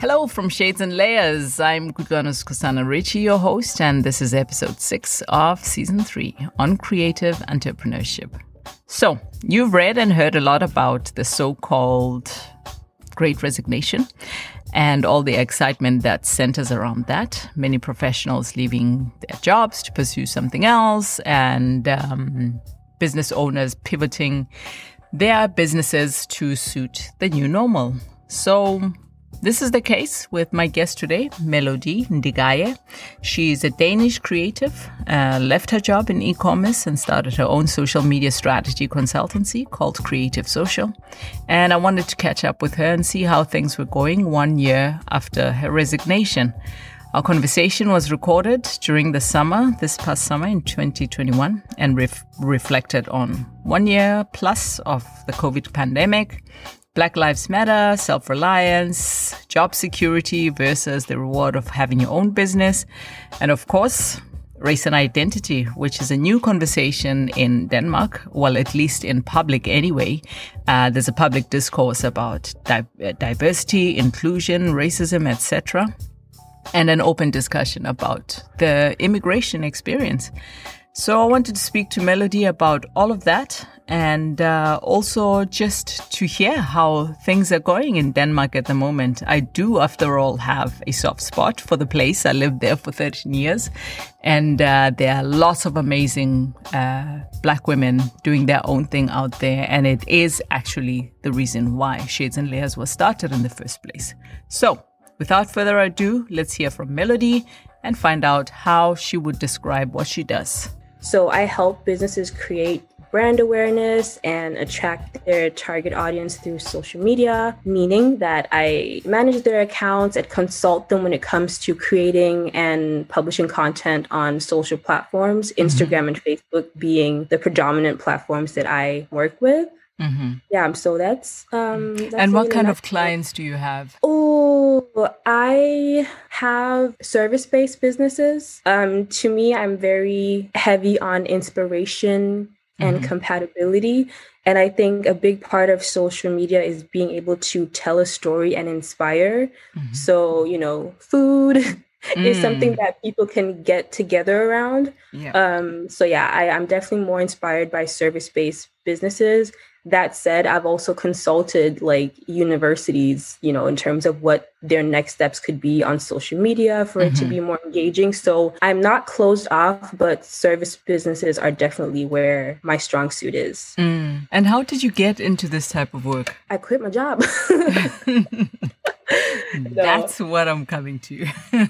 Hello from Shades and Layers. I'm Gudvanus Kusana Ritchie, your host, and this is episode six of season three on creative entrepreneurship. So, you've read and heard a lot about the so called Great Resignation and all the excitement that centers around that. Many professionals leaving their jobs to pursue something else, and um, business owners pivoting their businesses to suit the new normal. So, this is the case with my guest today, Melody Ndigaye. She is a Danish creative, uh, left her job in e commerce and started her own social media strategy consultancy called Creative Social. And I wanted to catch up with her and see how things were going one year after her resignation. Our conversation was recorded during the summer, this past summer in 2021, and ref- reflected on one year plus of the COVID pandemic, Black Lives Matter, self reliance, job security versus the reward of having your own business, and of course, race and identity, which is a new conversation in Denmark, well, at least in public anyway. Uh, there's a public discourse about di- diversity, inclusion, racism, etc., and an open discussion about the immigration experience. So I wanted to speak to Melody about all of that and uh, also just to hear how things are going in Denmark at the moment. I do, after all, have a soft spot for the place. I lived there for 13 years, and uh, there are lots of amazing uh, black women doing their own thing out there, and it is actually the reason why Shades and Layers was started in the first place. So, without further ado, let's hear from Melody and find out how she would describe what she does. So, I help businesses create brand awareness and attract their target audience through social media, meaning that I manage their accounts and consult them when it comes to creating and publishing content on social platforms, mm-hmm. Instagram and Facebook being the predominant platforms that I work with. Mm-hmm. Yeah, so that's. Um, that's and what kind of clients do you have? Oh, I have service based businesses. Um, to me, I'm very heavy on inspiration and mm-hmm. compatibility. And I think a big part of social media is being able to tell a story and inspire. Mm-hmm. So, you know, food mm. is something mm. that people can get together around. Yeah. Um, so, yeah, I, I'm definitely more inspired by service based businesses that said i've also consulted like universities you know in terms of what their next steps could be on social media for mm-hmm. it to mm-hmm. be more engaging so i'm not closed off but service businesses are definitely where my strong suit is mm. and how did you get into this type of work i quit my job That's what I'm coming to.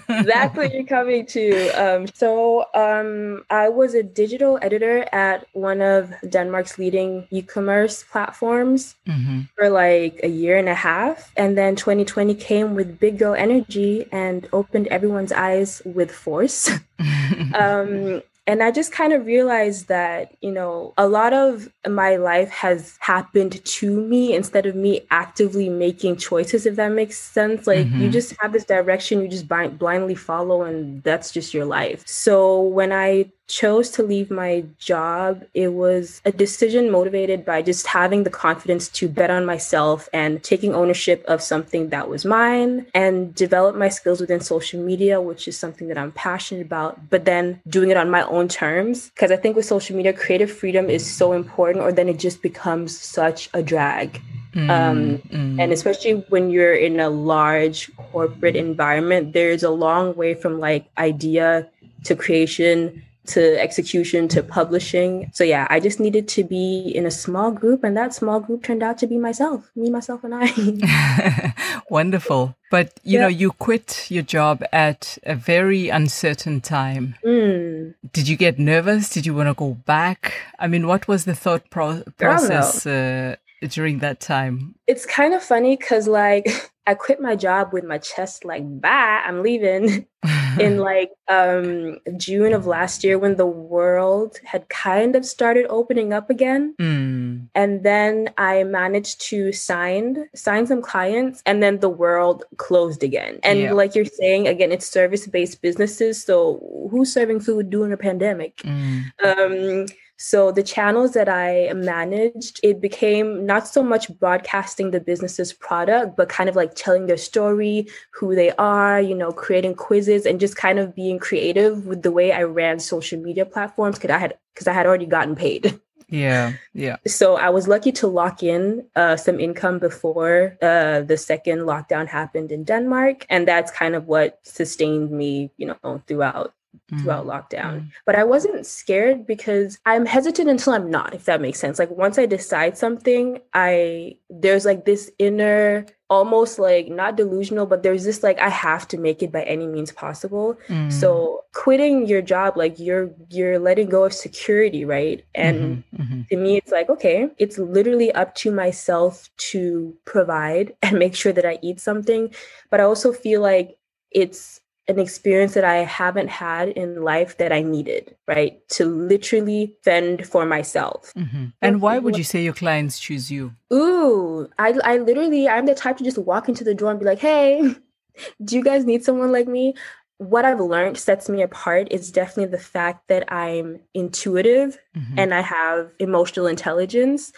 That's what you're coming to. Um, so um, I was a digital editor at one of Denmark's leading e-commerce platforms mm-hmm. for like a year and a half, and then 2020 came with big girl energy and opened everyone's eyes with force. um, and I just kind of realized that, you know, a lot of my life has happened to me instead of me actively making choices, if that makes sense. Like mm-hmm. you just have this direction, you just blind- blindly follow, and that's just your life. So when I chose to leave my job, it was a decision motivated by just having the confidence to bet on myself and taking ownership of something that was mine and develop my skills within social media, which is something that I'm passionate about, but then doing it on my own terms. Because I think with social media, creative freedom is so important, or then it just becomes such a drag. Mm, um, mm. And especially when you're in a large corporate environment, there's a long way from like idea to creation to execution to publishing. So yeah, I just needed to be in a small group and that small group turned out to be myself, me, myself and I. Wonderful. But you yeah. know, you quit your job at a very uncertain time. Mm. Did you get nervous? Did you want to go back? I mean, what was the thought pro- process uh, during that time? It's kind of funny because like I quit my job with my chest like, bye, I'm leaving in like um June of last year when the world had kind of started opening up again. Mm. And then I managed to sign sign some clients and then the world closed again. And yeah. like you're saying, again, it's service-based businesses. So who's serving food during a pandemic? Mm. Um So the channels that I managed, it became not so much broadcasting the business's product, but kind of like telling their story, who they are, you know, creating quizzes and just kind of being creative with the way I ran social media platforms because I had because I had already gotten paid. Yeah, yeah. So I was lucky to lock in uh, some income before uh, the second lockdown happened in Denmark, and that's kind of what sustained me, you know, throughout throughout mm. lockdown. Mm. But I wasn't scared because I'm hesitant until I'm not, if that makes sense. Like once I decide something, I there's like this inner almost like not delusional, but there's this like I have to make it by any means possible. Mm. So quitting your job, like you're you're letting go of security, right? And mm-hmm, mm-hmm. to me, it's like, okay, it's literally up to myself to provide and make sure that I eat something. But I also feel like it's an experience that I haven't had in life that I needed, right? To literally fend for myself. Mm-hmm. And why would you say your clients choose you? Ooh, I, I literally, I'm the type to just walk into the door and be like, hey, do you guys need someone like me? What I've learned sets me apart is definitely the fact that I'm intuitive mm-hmm. and I have emotional intelligence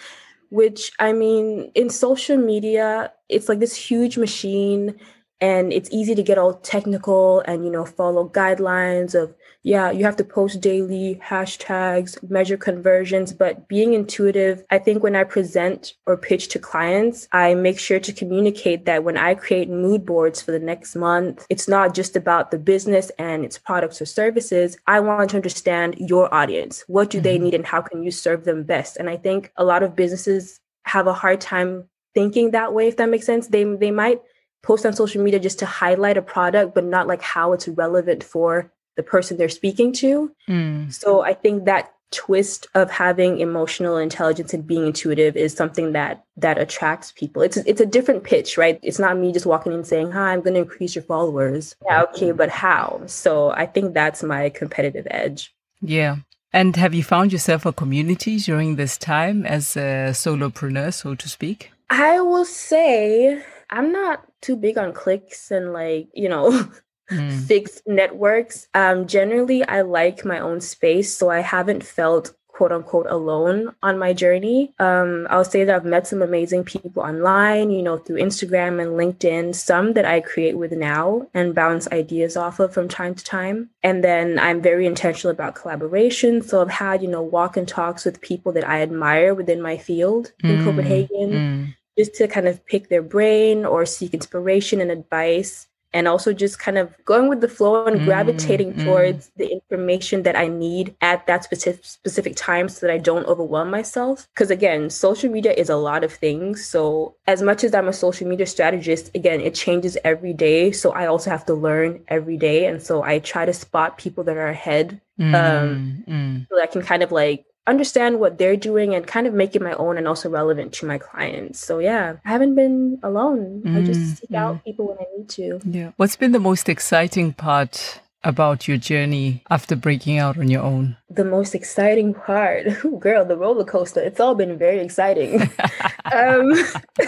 which I mean, in social media, it's like this huge machine and it's easy to get all technical and you know follow guidelines of yeah you have to post daily hashtags measure conversions. But being intuitive i think when i present or pitch to clients i make sure to communicate that when i create mood boards for the next month it's not just about the business and its products or services. I want to understand your audience. What do mm-hmm. they need and how can you serve them best? And i think a lot of businesses have a hard time thinking that way if that makes sense. They they might post on social media just to highlight a product, but not like how it's relevant for the person they're speaking to. Mm. So I think that twist of having emotional intelligence and being intuitive is something that that attracts people. It's it's a different pitch, right? It's not me just walking in saying, "Hi, I'm going to increase your followers." Yeah, okay, but how? So I think that's my competitive edge. Yeah. And have you found yourself a community during this time as a solopreneur, so to speak? I will say I'm not too big on clicks and like, you know, mm. fixed networks. Um, generally, I like my own space. So I haven't felt quote unquote alone on my journey. Um, I'll say that I've met some amazing people online, you know, through Instagram and LinkedIn, some that I create with now and bounce ideas off of from time to time. And then I'm very intentional about collaboration. So I've had, you know, walk and talks with people that I admire within my field in mm. Copenhagen. Mm just to kind of pick their brain or seek inspiration and advice and also just kind of going with the flow and mm, gravitating mm. towards the information that I need at that specific specific time so that I don't overwhelm myself. Because again, social media is a lot of things. So as much as I'm a social media strategist, again, it changes every day. So I also have to learn every day. And so I try to spot people that are ahead mm, um, mm. so that I can kind of like understand what they're doing and kind of make it my own and also relevant to my clients. So yeah, I haven't been alone. Mm, I just seek mm. out people when I need to. Yeah. What's been the most exciting part about your journey after breaking out on your own? The most exciting part, Ooh, girl, the roller coaster. It's all been very exciting. um,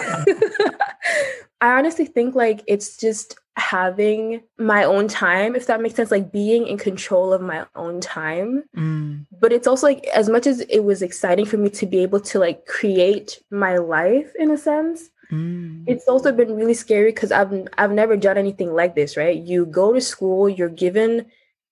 I honestly think like it's just having my own time, if that makes sense, like being in control of my own time. Mm. But it's also like as much as it was exciting for me to be able to like create my life in a sense, mm. it's also been really scary because I've I've never done anything like this, right? You go to school, you're given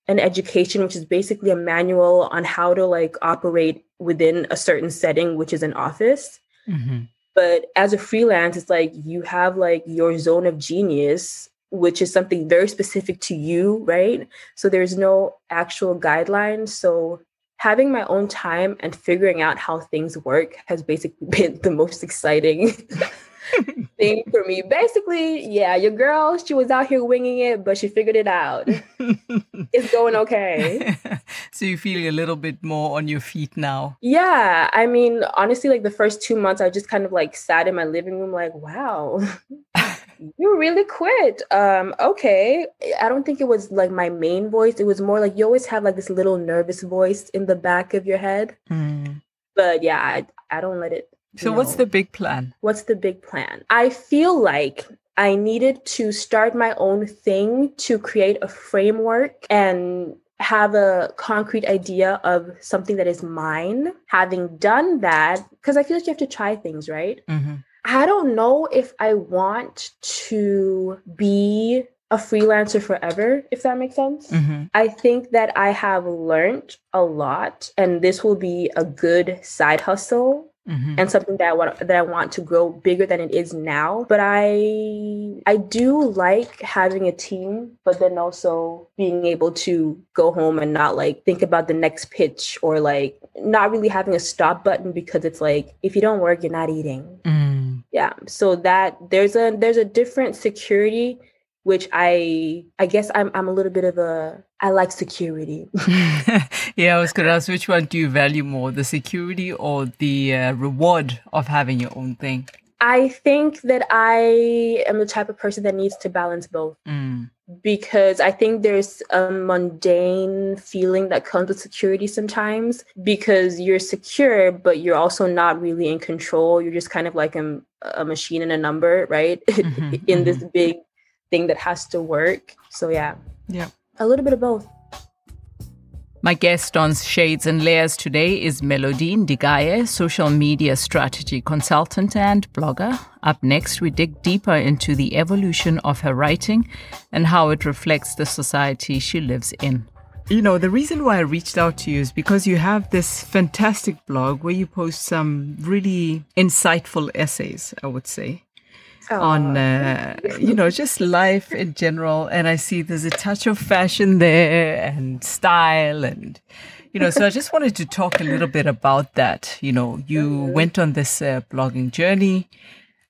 an education which is basically a manual on how to like operate within a certain setting, which is an office. Mm-hmm. But as a freelance, it's like you have like your zone of genius which is something very specific to you, right? So there's no actual guidelines. So having my own time and figuring out how things work has basically been the most exciting thing for me. Basically, yeah, your girl, she was out here winging it, but she figured it out. it's going okay. so you feel a little bit more on your feet now? Yeah. I mean, honestly, like the first two months, I just kind of like sat in my living room, like, wow, you really quit. Um, okay. I don't think it was like my main voice. It was more like you always have like this little nervous voice in the back of your head. Mm. But yeah, I, I don't let it. So, know. what's the big plan? What's the big plan? I feel like I needed to start my own thing to create a framework and have a concrete idea of something that is mine. Having done that, because I feel like you have to try things, right? Mm-hmm. I don't know if I want to be a freelancer forever, if that makes sense. Mm-hmm. I think that I have learned a lot, and this will be a good side hustle. Mm-hmm. and something that I want that I want to grow bigger than it is now. But I I do like having a team, but then also being able to go home and not like think about the next pitch or like not really having a stop button because it's like if you don't work, you're not eating. Mm. Yeah. So that there's a there's a different security which I I guess I'm I'm a little bit of a I like security. yeah, I was going to ask which one do you value more, the security or the uh, reward of having your own thing? I think that I am the type of person that needs to balance both. Mm. Because I think there's a mundane feeling that comes with security sometimes because you're secure, but you're also not really in control. You're just kind of like a, a machine and a number, right? Mm-hmm, in mm-hmm. this big thing that has to work. So yeah. Yeah. A little bit of both. My guest on Shades and Layers today is Melody Ndigaye, social media strategy consultant and blogger. Up next, we dig deeper into the evolution of her writing and how it reflects the society she lives in. You know, the reason why I reached out to you is because you have this fantastic blog where you post some really insightful essays, I would say on uh, you. know just life in general. And i see there's a touch of fashion there and style and you know so i just wanted to talk a little bit about that. You know you went on this uh, blogging journey.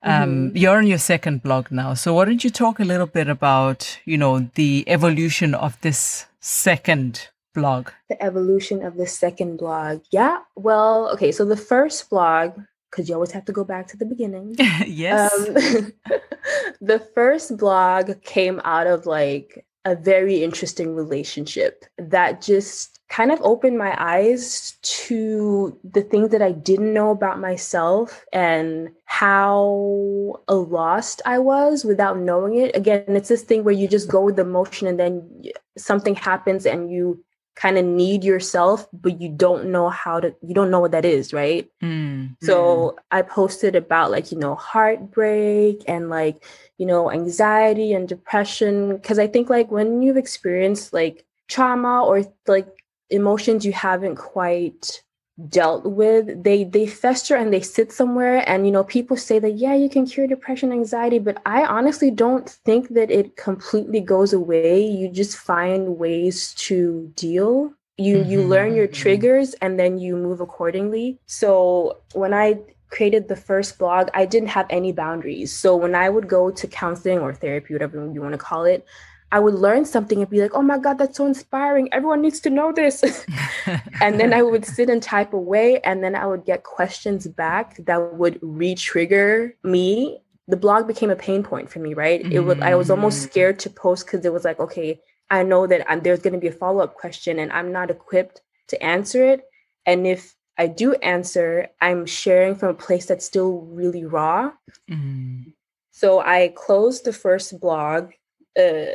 Um, mm-hmm. you're on your second blog now. So why don't you talk a little bit about you know the evolution of this second blog? The evolution of the second blog. Yeah well okay so the first blog because you always have to go back to the beginning. yes. Um, the first blog came out of like a very interesting relationship that just kind of opened my eyes to the things that I didn't know about myself and how lost I was without knowing it. Again, it's this thing where you just go with the motion and then something happens and you kind of need yourself but you don't know how to you don't know what that is right mm. so i posted about like you know heartbreak and like you know anxiety and depression because i think like when you've experienced like trauma or like emotions you haven't quite dealt with they they fester and they sit somewhere and you know people say that yeah you can cure depression anxiety but i honestly don't think that it completely goes away you just find ways to deal you mm-hmm. you learn your mm-hmm. triggers and then you move accordingly so when i created the first blog i didn't have any boundaries so when i would go to counseling or therapy whatever you want to call it I would learn something and be like, oh my God, that's so inspiring. Everyone needs to know this. and then I would sit and type away, and then I would get questions back that would re trigger me. The blog became a pain point for me, right? Mm-hmm. It was I was almost mm-hmm. scared to post because it was like, okay, I know that I'm, there's going to be a follow up question and I'm not equipped to answer it. And if I do answer, I'm sharing from a place that's still really raw. Mm-hmm. So I closed the first blog uh,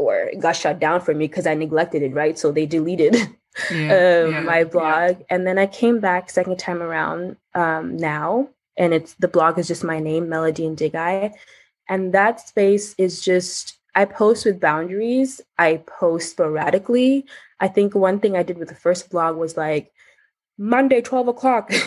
or got shut down for me because I neglected it, right? So they deleted yeah, um, yeah, my blog, yeah. and then I came back second time around um, now, and it's the blog is just my name, Melody Ndigaye, and that space is just I post with boundaries. I post sporadically. I think one thing I did with the first blog was like Monday, twelve o'clock.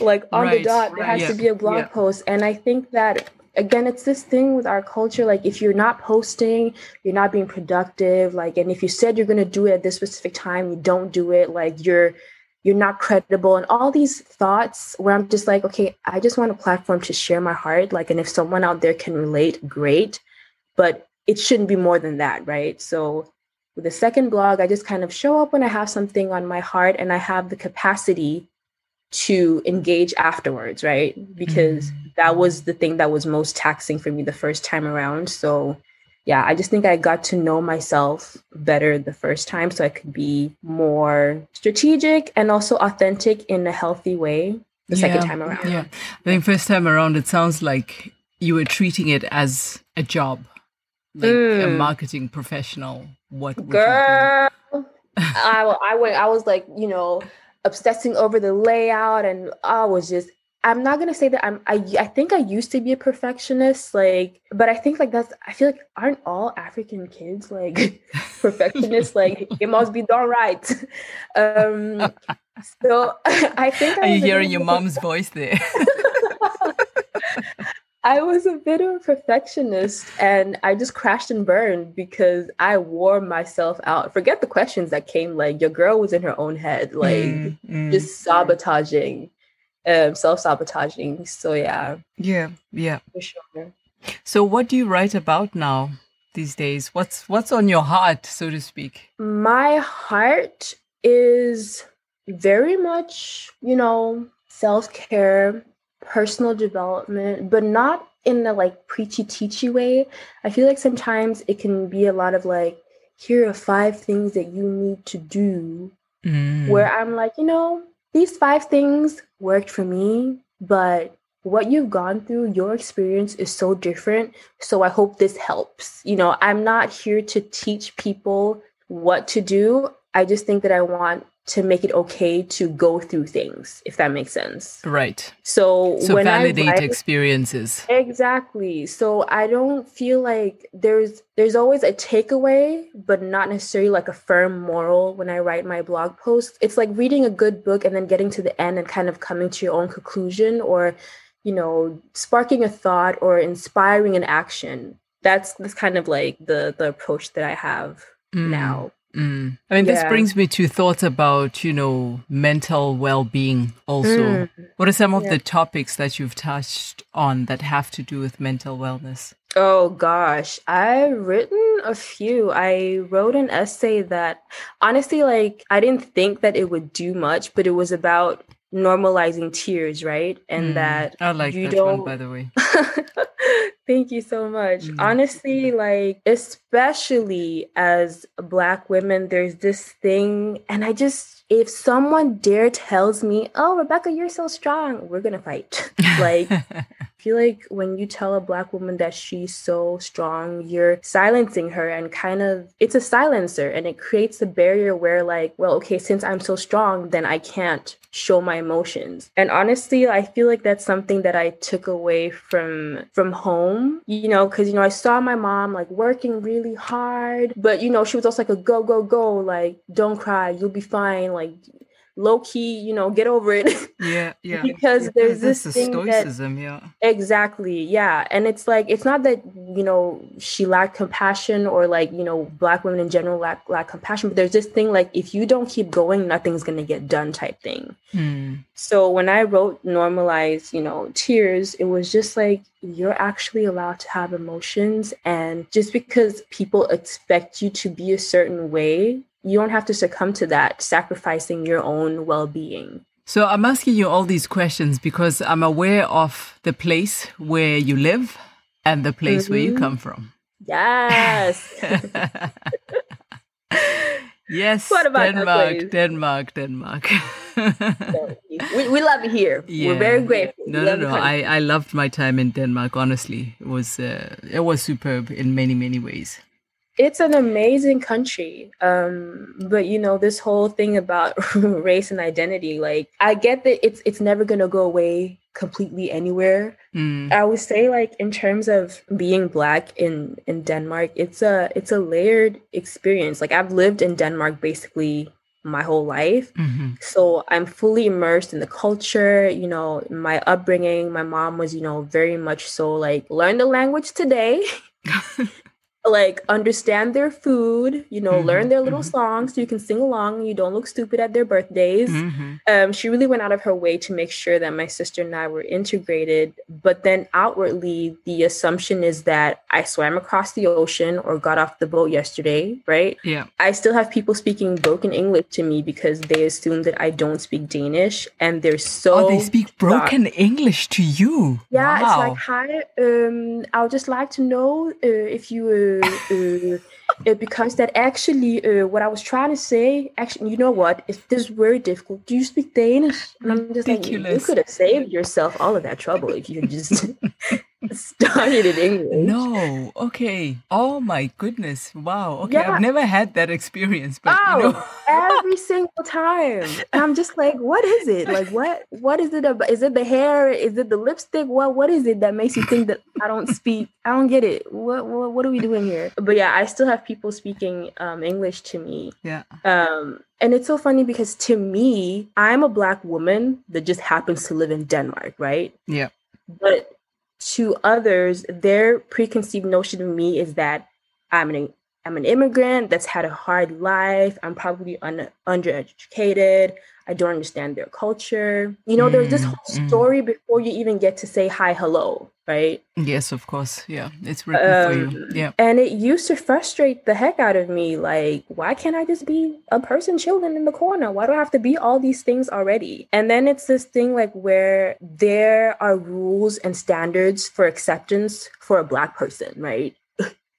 like on right, the dot there right, has to be a blog post and i think that again it's this thing with our culture like if you're not posting you're not being productive like and if you said you're going to do it at this specific time you don't do it like you're you're not credible and all these thoughts where i'm just like okay i just want a platform to share my heart like and if someone out there can relate great but it shouldn't be more than that right? So with the second blog i just kind of show up when i have something on my heart and i have the capacity to engage afterwards, right? Because mm-hmm. that was the thing that was most taxing for me the first time around. So, yeah, I just think I got to know myself better the first time so I could be more strategic and also authentic in a healthy way the yeah, second time around. Yeah. I think first time around it sounds like you were treating it as a job. Like mm. a marketing professional what girl I, I went i was like you know obsessing over the layout and i was just i'm not gonna say that i'm i, I think i used to be a perfectionist like but i think like that's i feel like aren't all african kids like perfectionists? Like it must be done right. Um so i think I are you hearing your mom's voice there I was a bit of a perfectionist and I just crashed and burned because I wore myself out. Forget the questions that came like your girl was in her own head, like mm, mm, just sabotaging, um, self-sabotaging. So yeah. Yeah, yeah. For sure. So what do you write about now these days? What's what's on your heart, so to speak? My heart is very much, you know, self-care personal development, but not in the like preachy teachy way. I feel like sometimes it can be a lot of like, here are five things that you need to do. Mm. Where I'm like, you know, these five things worked for me, but what you've gone through, your experience is so different. So I hope this helps. You know, I'm not here to teach people what to do. I just think that I want to make it okay to go through things, if that makes sense. Right. So, so when validate I write, experiences. Exactly. So I don't feel like there's there's always a takeaway, but not necessarily like a firm moral when I write my blog posts. It's like reading a good book and then getting to the end and kind of coming to your own conclusion or, you know, sparking a thought or inspiring an action. That's that's kind of like the the approach that I have mm. now. Mm. I mean, yeah. this brings me to thoughts about, you know, mental well being also. Mm. What are some of yeah. the topics that you've touched on that have to do with mental wellness? Oh gosh, I've written a few. I wrote an essay that honestly, like, I didn't think that it would do much, but it was about normalizing tears, right? And mm. that I like you that don't... one, by the way. Thank you so much. Mm-hmm. Honestly, like, especially as Black women, there's this thing, and I just, if someone dare tells me, oh, Rebecca, you're so strong, we're gonna fight. like, I feel like when you tell a Black woman that she's so strong, you're silencing her and kind of, it's a silencer, and it creates a barrier where, like, well, okay, since I'm so strong, then I can't show my emotions. And honestly, I feel like that's something that I took away from from home, you know, cuz you know, I saw my mom like working really hard, but you know, she was also like a go go go like don't cry, you'll be fine, like low key, you know, get over it. Yeah, yeah. because yeah, there's this thing stoicism, that, yeah. Exactly, yeah. And it's like it's not that you know she lacked compassion or like you know black women in general lack lack compassion, but there's this thing like if you don't keep going, nothing's gonna get done type thing. Hmm. So when I wrote normalize, you know, tears, it was just like you're actually allowed to have emotions and just because people expect you to be a certain way you don't have to succumb to that, sacrificing your own well being. So I'm asking you all these questions because I'm aware of the place where you live and the place mm-hmm. where you mm-hmm. come from. Yes. yes. What about Denmark? Denmark, Denmark. we, we love it here. Yeah. We're very grateful. No, no, no. I, I loved my time in Denmark. Honestly, it was uh, it was superb in many many ways it's an amazing country um but you know this whole thing about race and identity like i get that it's it's never going to go away completely anywhere. Mm. i would say like in terms of being black in in denmark it's a it's a layered experience. Like i've lived in denmark basically my whole life. Mm-hmm. so i'm fully immersed in the culture you know my upbringing. My mom was you know very much so like learn the language today like understand their food you know mm-hmm, learn their little mm-hmm. songs so you can sing along you don't look stupid at their birthdays mm-hmm. um, she really went out of her way to make sure that my sister and i were integrated but then outwardly the assumption is that i swam across the ocean or got off the boat yesterday right yeah i still have people speaking broken english to me because they assume that i don't speak danish and they're so oh they speak broken english to you yeah wow. it's like hi um i would just like to know uh, if you uh, uh, uh, because that actually uh, what I was trying to say actually you know what if this is very difficult do you speak Danish and I'm just Ridiculous. like you could have saved yourself all of that trouble if you just started in English. No, okay. Oh my goodness. Wow. Okay, yeah. I've never had that experience, but oh, you know. every single time. I'm just like, what is it? Like what what is it about? Is it the hair? Is it the lipstick? What what is it that makes you think that I don't speak? I don't get it. What what, what are we doing here? But yeah, I still have people speaking um, English to me. Yeah. Um and it's so funny because to me, I'm a black woman that just happens to live in Denmark, right? Yeah. But to others, their preconceived notion of me is that I'm an I'm an immigrant that's had a hard life. I'm probably un- undereducated. I don't understand their culture. You know, mm, there's this whole mm. story mm. before you even get to say hi, hello, right? Yes, of course. Yeah, it's written um, for you. Um, yeah. And it used to frustrate the heck out of me. Like, why can't I just be a person chilling in the corner? Why do I have to be all these things already? And then it's this thing like where there are rules and standards for acceptance for a black person, right?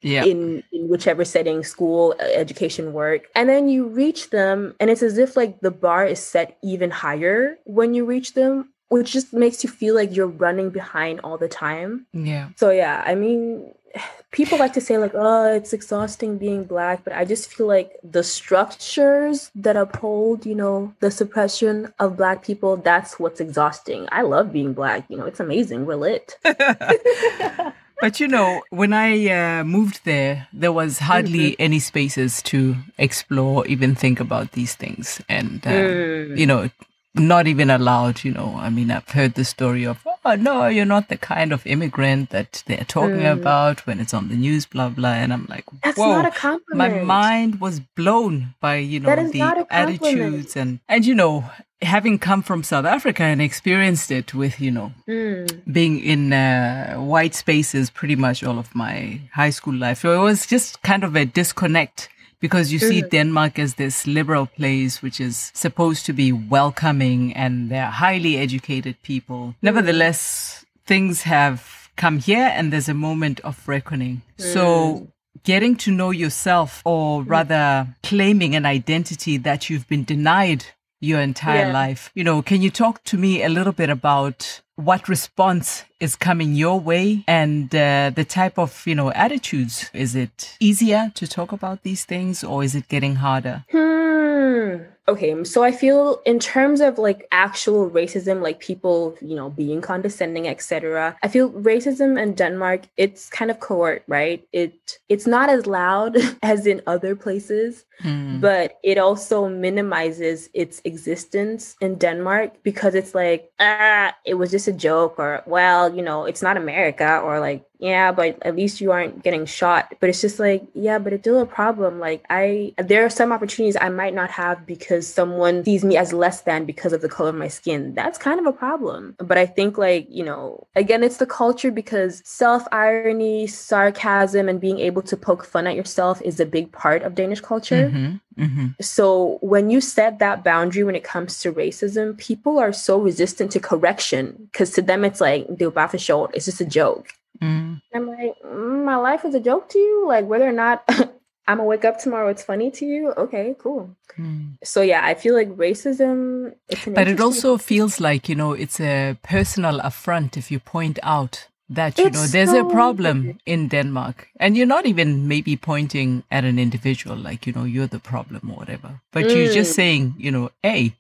Yeah. in in whichever setting school uh, education work and then you reach them and it's as if like the bar is set even higher when you reach them which just makes you feel like you're running behind all the time. Yeah. So yeah i mean people like to say like oh it's exhausting being black but i just feel like the structures that uphold you know the suppression of black people that's what's exhausting. I love being black you know it's amazing we're lit But you know, when I uh, moved there, there was hardly mm-hmm. any spaces to explore, even think about these things. And, uh, mm. you know, not even allowed, you know. I mean, I've heard the story of, oh, no, you're not the kind of immigrant that they're talking mm. about when it's on the news, blah, blah. And I'm like, That's whoa. That's not a compliment. My mind was blown by, you know, the attitudes and, and, you know, having come from South Africa and experienced it with, you know, mm. being in uh, white spaces pretty much all of my high school life. So it was just kind of a disconnect because you mm. see Denmark as this liberal place, which is supposed to be welcoming and they're highly educated people. Mm. Nevertheless, things have come here and there's a moment of reckoning. So hmm. getting to know yourself or hmm. rather claiming an identity that you've been denied your entire yeah. life. You know, can you talk to me a little bit about what response is coming your way and uh, the type of, you know, attitudes? Is it easier to talk about these things or is it getting harder? Hmm. Okay, so I feel in terms of like actual racism, like people, you know, being condescending, etc. I feel racism in Denmark, it's kind of covert, right? It it's not as loud as in other places, mm. but it also minimizes its existence in Denmark because it's like, ah, it was just a joke, or well, you know, it's not America, or like yeah, but at least you aren't getting shot. But it's just like, yeah, but it's still a problem. Like I there are some opportunities I might not have because someone sees me as less than because of the color of my skin. That's kind of a problem. But I think like, you know, again, it's the culture because self-irony, sarcasm, and being able to poke fun at yourself is a big part of Danish culture. Mm-hmm. Mm-hmm. So when you set that boundary when it comes to racism, people are so resistant to correction because to them it's like. It's just a joke. Mm. I'm like, mm, my life is a joke to you? Like, whether or not I'm gonna wake up tomorrow, it's funny to you? Okay, cool. Mm. So, yeah, I feel like racism. but it also feels like, you know, it's a personal affront if you point out that, you it's know, there's so a problem weird. in Denmark. And you're not even maybe pointing at an individual, like, you know, you're the problem or whatever. But you're just mm. saying, you know, hey,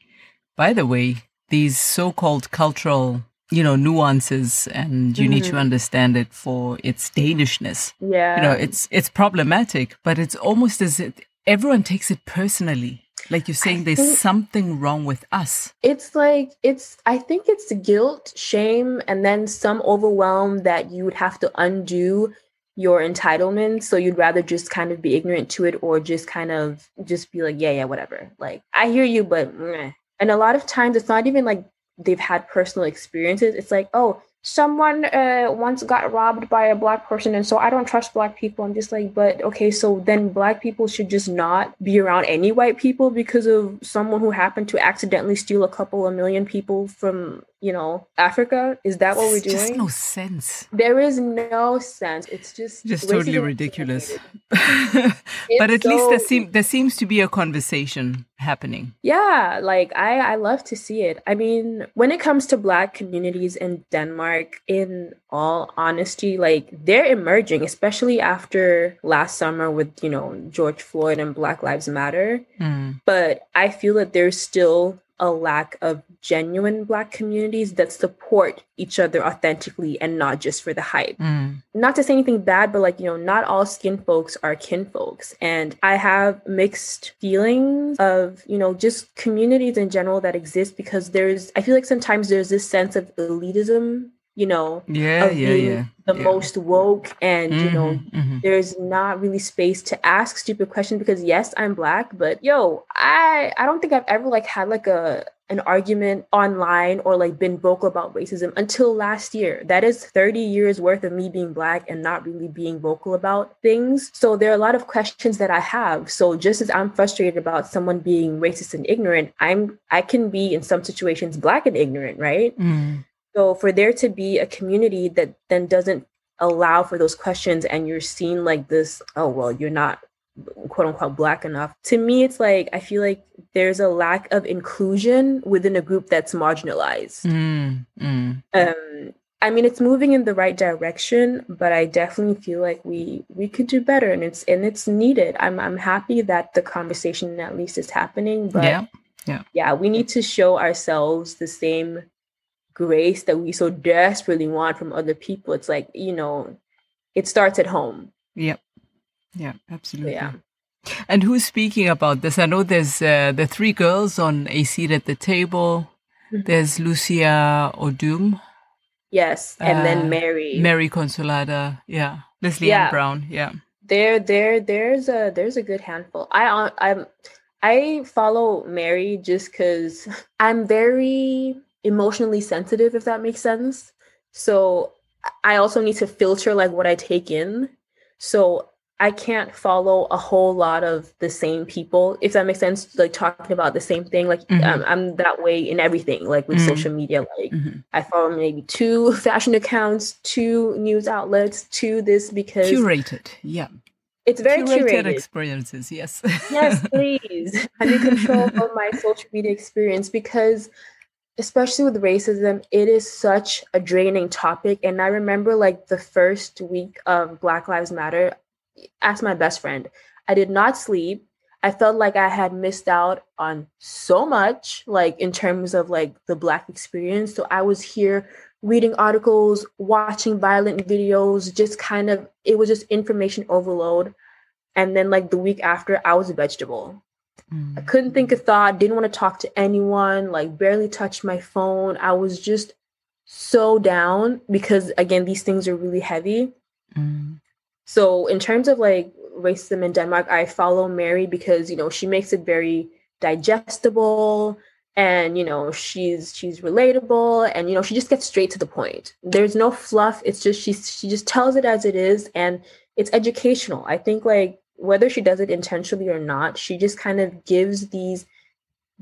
by the way, these so called cultural you know nuances and you mm-hmm. need to mm-hmm. understand it for its danishness yeah you know it's it's problematic but it's almost as if everyone takes it personally like you're saying I there's something wrong with us it's like it's i think it's guilt shame and then some overwhelm that you would have to undo your entitlement so you'd rather just kind of be ignorant to it or just kind of just be like yeah yeah whatever like i hear you but meh. and a lot of times it's not even like they've had personal experiences. It's like, oh, someone uh, once got robbed by a black person, and so I don't trust black people. I'm just like, but okay, so then black people should just not be around any white people because of someone who happened to accidentally steal a couple of million people from you know, Africa? Is that what we're doing? Just no sense. There is no sense. It's just just totally ridiculous. but at so, least there seems there seems to be a conversation happening. Yeah, like I I love to see it. I mean, when it comes to black communities in Denmark, in all honesty, like they're emerging, especially after last summer with, you know, George Floyd and Black Lives Matter. Mm. But I feel that there's still a lack of genuine black communities that support each other authentically and not just for the hype. Mm. Not to say anything bad, but like, you know, not all skin folks are kin folks. And I have mixed feelings of, you know, just communities in general that exist because there's I feel like sometimes there's this sense of elitism you know, yeah, yeah, yeah, the yeah. most woke, and mm-hmm, you know, mm-hmm, mm-hmm. there's not really space to ask stupid questions because yes, I'm black, but yo, I I don't think I've ever like had like a an argument online or like been vocal about racism until last year. That is 30 years worth of me being black and not really being vocal about things. So there are a lot of questions that I have. So just as I'm frustrated about someone being racist and ignorant, I'm I can be in some situations black and ignorant, right? Mm. So for there to be a community that then doesn't allow for those questions and you're seen like this, oh well, you're not quote unquote black enough. To me, it's like I feel like there's a lack of inclusion within a group that's marginalized. Mm, mm. Um, I mean, it's moving in the right direction, but I definitely feel like we we could do better, and it's and it's needed. I'm I'm happy that the conversation at least is happening, but yeah, yeah, yeah, we need to show ourselves the same grace that we so desperately want from other people. It's like, you know, it starts at home. Yep. Yeah, absolutely. yeah. And who's speaking about this? I know there's uh, the three girls on A Seat at the Table. Mm-hmm. There's Lucia Odum. Yes, and uh, then Mary. Mary Consolata Yeah. Leslie yeah. Ann Brown. Yeah. There, there, there's a there's a good handful. I I'm I follow Mary just because I'm very emotionally sensitive, if that makes sense. So I also need to filter like what I take in. So I can't follow a whole lot of the same people, if that makes sense. Like talking about the same thing, like mm-hmm. um, I'm that way in everything, like with mm-hmm. social media. Like mm-hmm. I follow maybe two fashion accounts, two news outlets, two this because curated. Yeah, it's very curated, curated. experiences. Yes, yes, please. I'm in control of my social media experience because especially with racism, it is such a draining topic. And I remember like the first week of Black Lives Matter, asked my best friend, I did not sleep. I felt like I had missed out on so much, like in terms of like the Black experience. So I was here reading articles, watching violent videos, just kind of, it was just information overload. And then like the week after, I was a vegetable. I couldn't think a thought, didn't want to talk to anyone, like barely touched my phone. I was just so down because again, these things are really heavy. Mm. So in terms of like racism in Denmark, I follow Mary because, you know, she makes it very digestible and you know she's she's relatable and you know she just gets straight to the point there's no fluff it's just she she just tells it as it is and it's educational i think like whether she does it intentionally or not, she just kind of gives these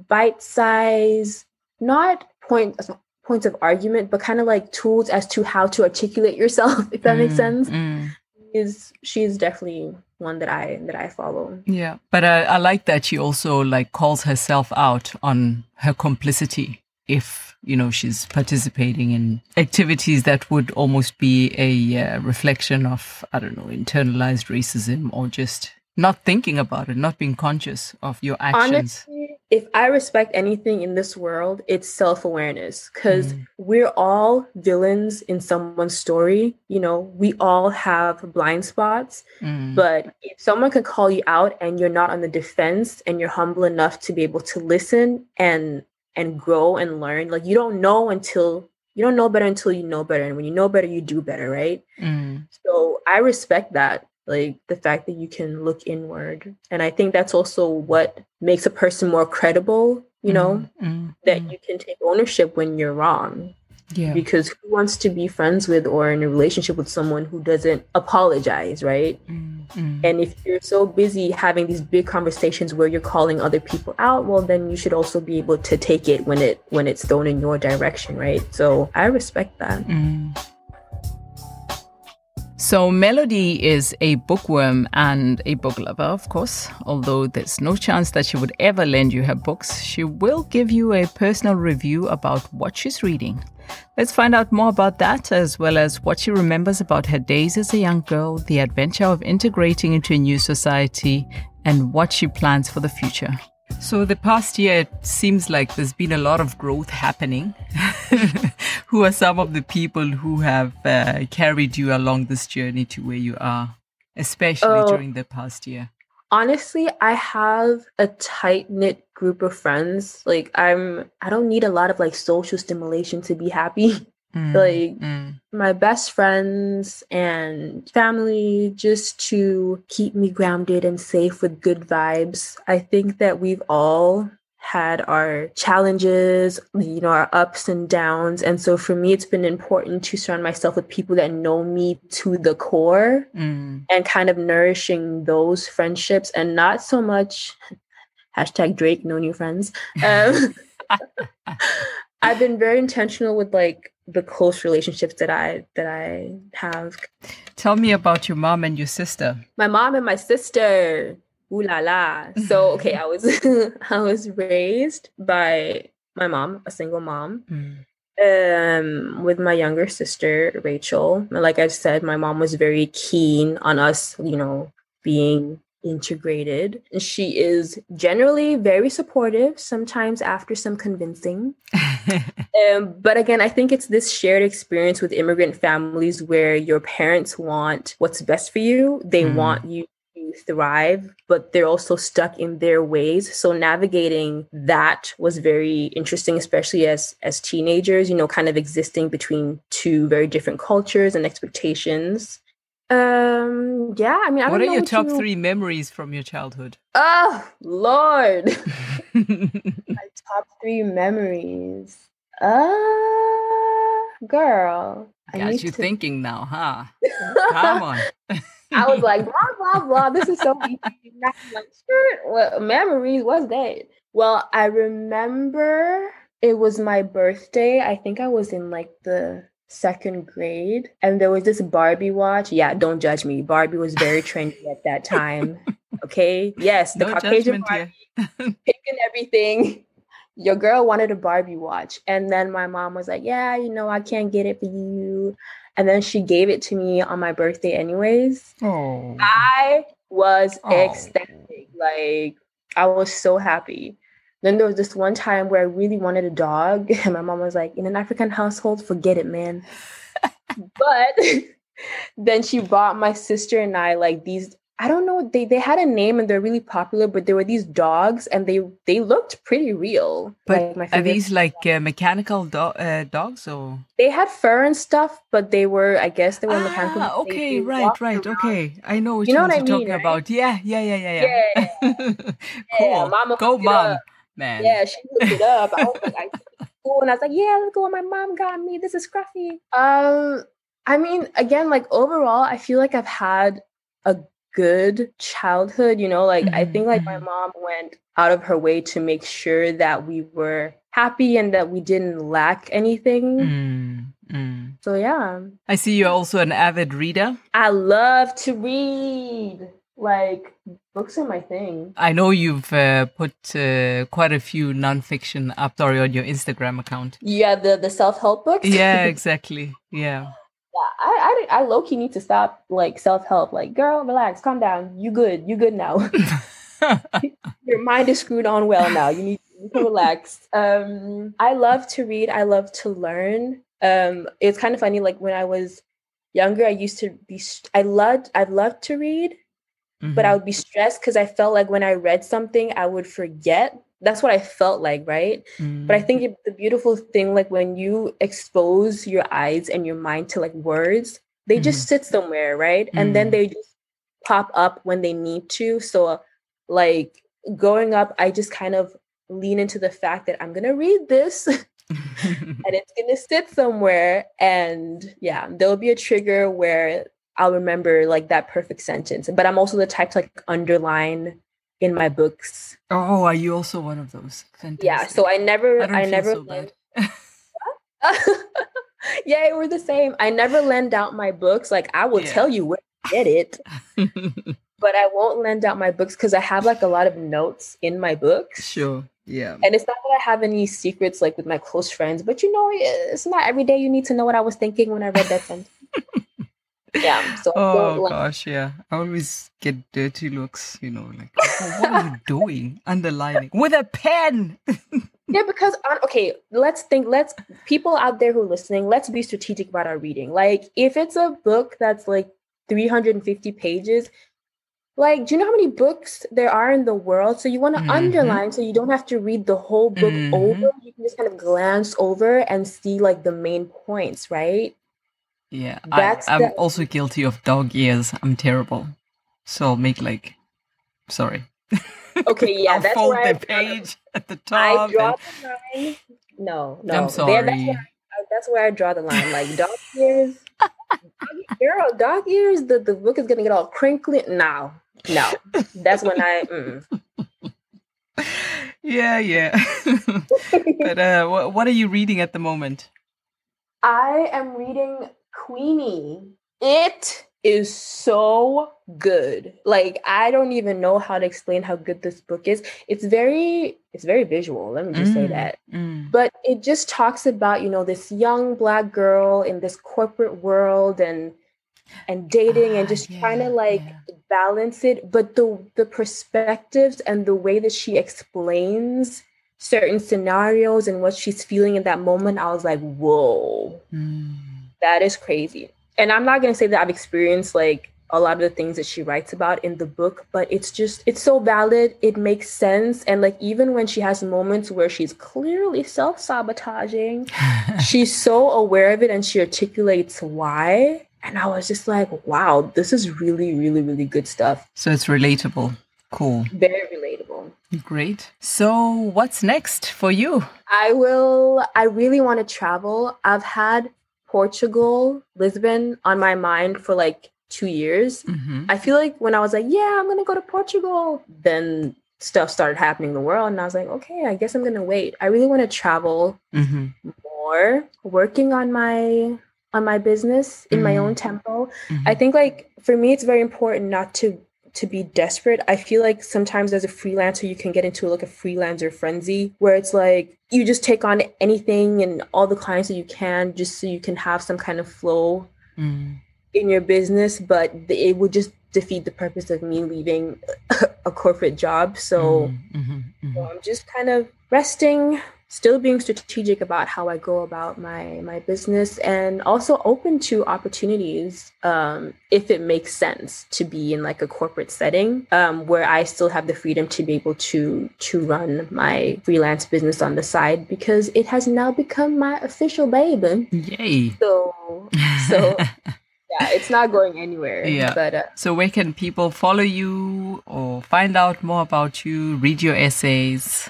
bite size, not point, points of argument, but kind of like tools as to how to articulate yourself, if that mm, makes sense. Mm. Is she's definitely one that I that I follow. Yeah, but I, I like that she also like calls herself out on her complicity if you know she's participating in activities that would almost be a uh, reflection of i don't know internalized racism or just not thinking about it not being conscious of your actions Honestly, if i respect anything in this world it's self-awareness because mm. we're all villains in someone's story you know we all have blind spots mm. but if someone can call you out and you're not on the defense and you're humble enough to be able to listen and and grow and learn. Like you don't know until you don't know better until you know better. And when you know better, you do better, right? Mm. So I respect that. Like the fact that you can look inward. And I think that's also what makes a person more credible, you know, mm-hmm. that mm-hmm. you can take ownership when you're wrong. Yeah. Because who wants to be friends with or in a relationship with someone who doesn't apologize, right? Mm-hmm. And if you're so busy having these big conversations where you're calling other people out, well then you should also be able to take it when it when it's thrown in your direction, right? So I respect that. Mm. So, Melody is a bookworm and a book lover, of course. Although there's no chance that she would ever lend you her books, she will give you a personal review about what she's reading. Let's find out more about that, as well as what she remembers about her days as a young girl, the adventure of integrating into a new society, and what she plans for the future. So, the past year, it seems like there's been a lot of growth happening. who are some of the people who have uh, carried you along this journey to where you are, especially oh, during the past year? Honestly, I have a tight knit group of friends. Like, I'm, I don't need a lot of like social stimulation to be happy. Mm, like mm. my best friends and family just to keep me grounded and safe with good vibes. I think that we've all had our challenges, you know, our ups and downs. And so for me, it's been important to surround myself with people that know me to the core mm. and kind of nourishing those friendships and not so much hashtag Drake, no new friends. Um, I've been very intentional with like the close relationships that I that I have. Tell me about your mom and your sister. My mom and my sister. Ooh la la. So okay, I was I was raised by my mom, a single mom. Mm. Um, with my younger sister Rachel. Like I said, my mom was very keen on us, you know, being integrated. She is generally very supportive, sometimes after some convincing. um, but again, I think it's this shared experience with immigrant families where your parents want what's best for you. They mm. want you to thrive, but they're also stuck in their ways. So navigating that was very interesting, especially as as teenagers, you know, kind of existing between two very different cultures and expectations. Um, yeah, I mean, I what are your what top you... three memories from your childhood? Oh Lord, my top three memories. Uh, girl, I got you to... thinking now, huh? Come on. I was like, blah, blah, blah. This is so easy. like, What memories? What's that? Well, I remember it was my birthday. I think I was in like the second grade. And there was this Barbie watch. Yeah, don't judge me. Barbie was very trendy at that time. Okay. Yes, the no Caucasian Barbie picking everything. Your girl wanted a Barbie watch. And then my mom was like, Yeah, you know, I can't get it for you. And then she gave it to me on my birthday, anyways. Oh. I was oh. ecstatic. Like, I was so happy. Then there was this one time where I really wanted a dog, and my mom was like, In an African household, forget it, man. but then she bought my sister and I like these I don't know. They they had a name and they're really popular, but there were these dogs and they they looked pretty real. But like are these like uh, mechanical do- uh, dogs or? They had fur and stuff, but they were I guess they were ah, mechanical. Okay, right, right, around. okay. I know what you know what I mean, talking right? about. Yeah, yeah, yeah, yeah, yeah. yeah. cool. Yeah, Mama Go, mom, man. Yeah, she looked it up. I was like, cool, and I was like, yeah, look at what my mom got me. This is scruffy. Um, I mean, again, like overall, I feel like I've had a good childhood you know like mm-hmm. i think like my mm-hmm. mom went out of her way to make sure that we were happy and that we didn't lack anything mm-hmm. so yeah i see you're also an avid reader i love to read like books are my thing i know you've uh, put uh, quite a few nonfiction up there on your instagram account yeah the the self-help books yeah exactly yeah I, I, I low key need to stop like self help. Like, girl, relax, calm down. You good. You good now. Your mind is screwed on well now. You need to relax. Um, I love to read. I love to learn. Um, it's kind of funny. Like when I was younger, I used to be. I loved. I loved to read, mm-hmm. but I mm-hmm. would be stressed because I felt like when I read something, I would forget that's what I felt like, right? Mm. But I think mm. the beautiful thing, like when you expose your eyes and your mind to like words, they mm. just sit somewhere, right? And then mm. they just pop up when they need to. So, like growing up, I just kind of lean into the fact that I'm gonna read this. and it's going to sit somewhere. And yeah, there'll be a trigger where I'll remember like that perfect sentence. But I'm also the type to like underline in my books. Oh, are you also one of those? Fantastic. Yeah. So I never, I, I never. So lend... yeah, we're the same. I never lend out my books. Like I will yeah. tell you where to get it. but I won't lend out my books because I have like a lot of notes in my books. Sure. Yeah. And it's not that I have any secrets like with my close friends, but you know, it's not every day you need to know what I was thinking when I read that sentence. Yeah. So oh gosh, yeah. I always get dirty looks, you know, like oh, what are you doing? Underlining with a pen. yeah, because on okay, let's think. Let's people out there who are listening. Let's be strategic about our reading. Like, if it's a book that's like 350 pages, like do you know how many books there are in the world so you want to mm-hmm. underline so you don't have to read the whole book mm-hmm. over you can just kind of glance over and see like the main points right yeah That's I, am the- also guilty of dog ears i'm terrible so i'll make like sorry okay yeah that's fold the page at the top i draw and... the line no no i'm sorry that's where, I, that's where I draw the line like dog ears girl dog ears the, the book is gonna get all crinkly now no, that's when I. Mm. Yeah, yeah. but uh, what, what are you reading at the moment? I am reading Queenie. It is so good. Like I don't even know how to explain how good this book is. It's very it's very visual, let me just mm, say that. Mm. But it just talks about, you know, this young black girl in this corporate world and and dating and just yeah, trying to like yeah. balance it but the the perspectives and the way that she explains certain scenarios and what she's feeling in that moment i was like whoa mm. That is crazy and i'm not going to say that i've experienced like a lot of the things that she writes about in the book but it's just it's so valid it makes sense and like even when she has moments where she's clearly self-sabotaging she's so aware of it and she articulates why and I was just like, wow, this is really, really, really good stuff. So it's relatable. Cool. Very relatable. Great. So what's next for you? I will, I really want to travel. I've had Portugal, Lisbon on my mind for like two years. Mm-hmm. I feel like when I was like, yeah, I'm going to go to Portugal, then stuff started happening in the world. And I was like, okay, I guess I'm going to wait. I really want to travel mm-hmm. more, working on my on my business in mm-hmm. my own mm-hmm. tempo. Mm-hmm. I think like for me it's very important not to to be desperate. I feel like sometimes as a freelancer you can get into like a freelancer frenzy where it's like you just take on anything and all the clients that you can just so you can have some kind of flow mm. in your business, but it would just defeat the purpose of me leaving a corporate job. So, mm-hmm. mm-hmm. so I'm just kind of resting, still being strategic about how I go about my my business and also open to opportunities um, if it makes sense to be in like a corporate setting um, where I still have the freedom to be able to to run my freelance business on the side because it has now become my official baby. Yay! So so. yeah, it's not going anywhere. Yeah. But uh, so where can people follow you or find out more about you, read your essays?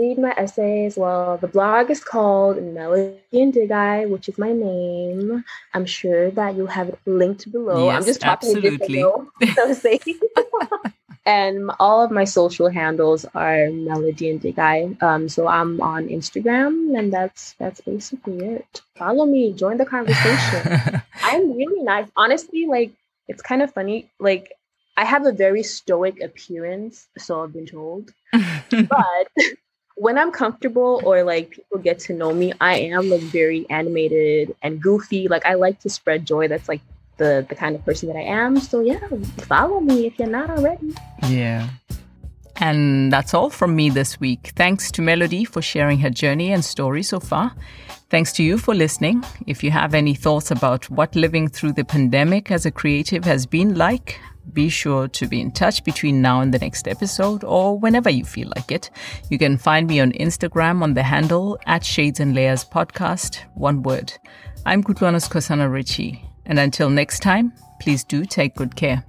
Read my essays. Well, the blog is called Melody Ndigaye, which is my name. I'm sure that you'll have it linked below. Yes, I'm just talking absolutely. and all of my social handles are Melody Ndigaye. Um, so I'm on Instagram, and that's that's basically it. Follow me, join the conversation. I'm really nice, honestly. Like it's kind of funny. Like I have a very stoic appearance, so I've been told. but when I'm comfortable or like people get to know me, I am like very animated and goofy. Like I like to spread joy. That's like the the kind of person that I am. So yeah, follow me if you're not already. Yeah. And that's all from me this week. Thanks to Melody for sharing her journey and story so far. Thanks to you for listening. If you have any thoughts about what living through the pandemic as a creative has been like, be sure to be in touch between now and the next episode or whenever you feel like it. You can find me on Instagram on the handle at Shades and Layers Podcast, one word. I'm Gudrunus Kosana Ritchie, and until next time, please do take good care.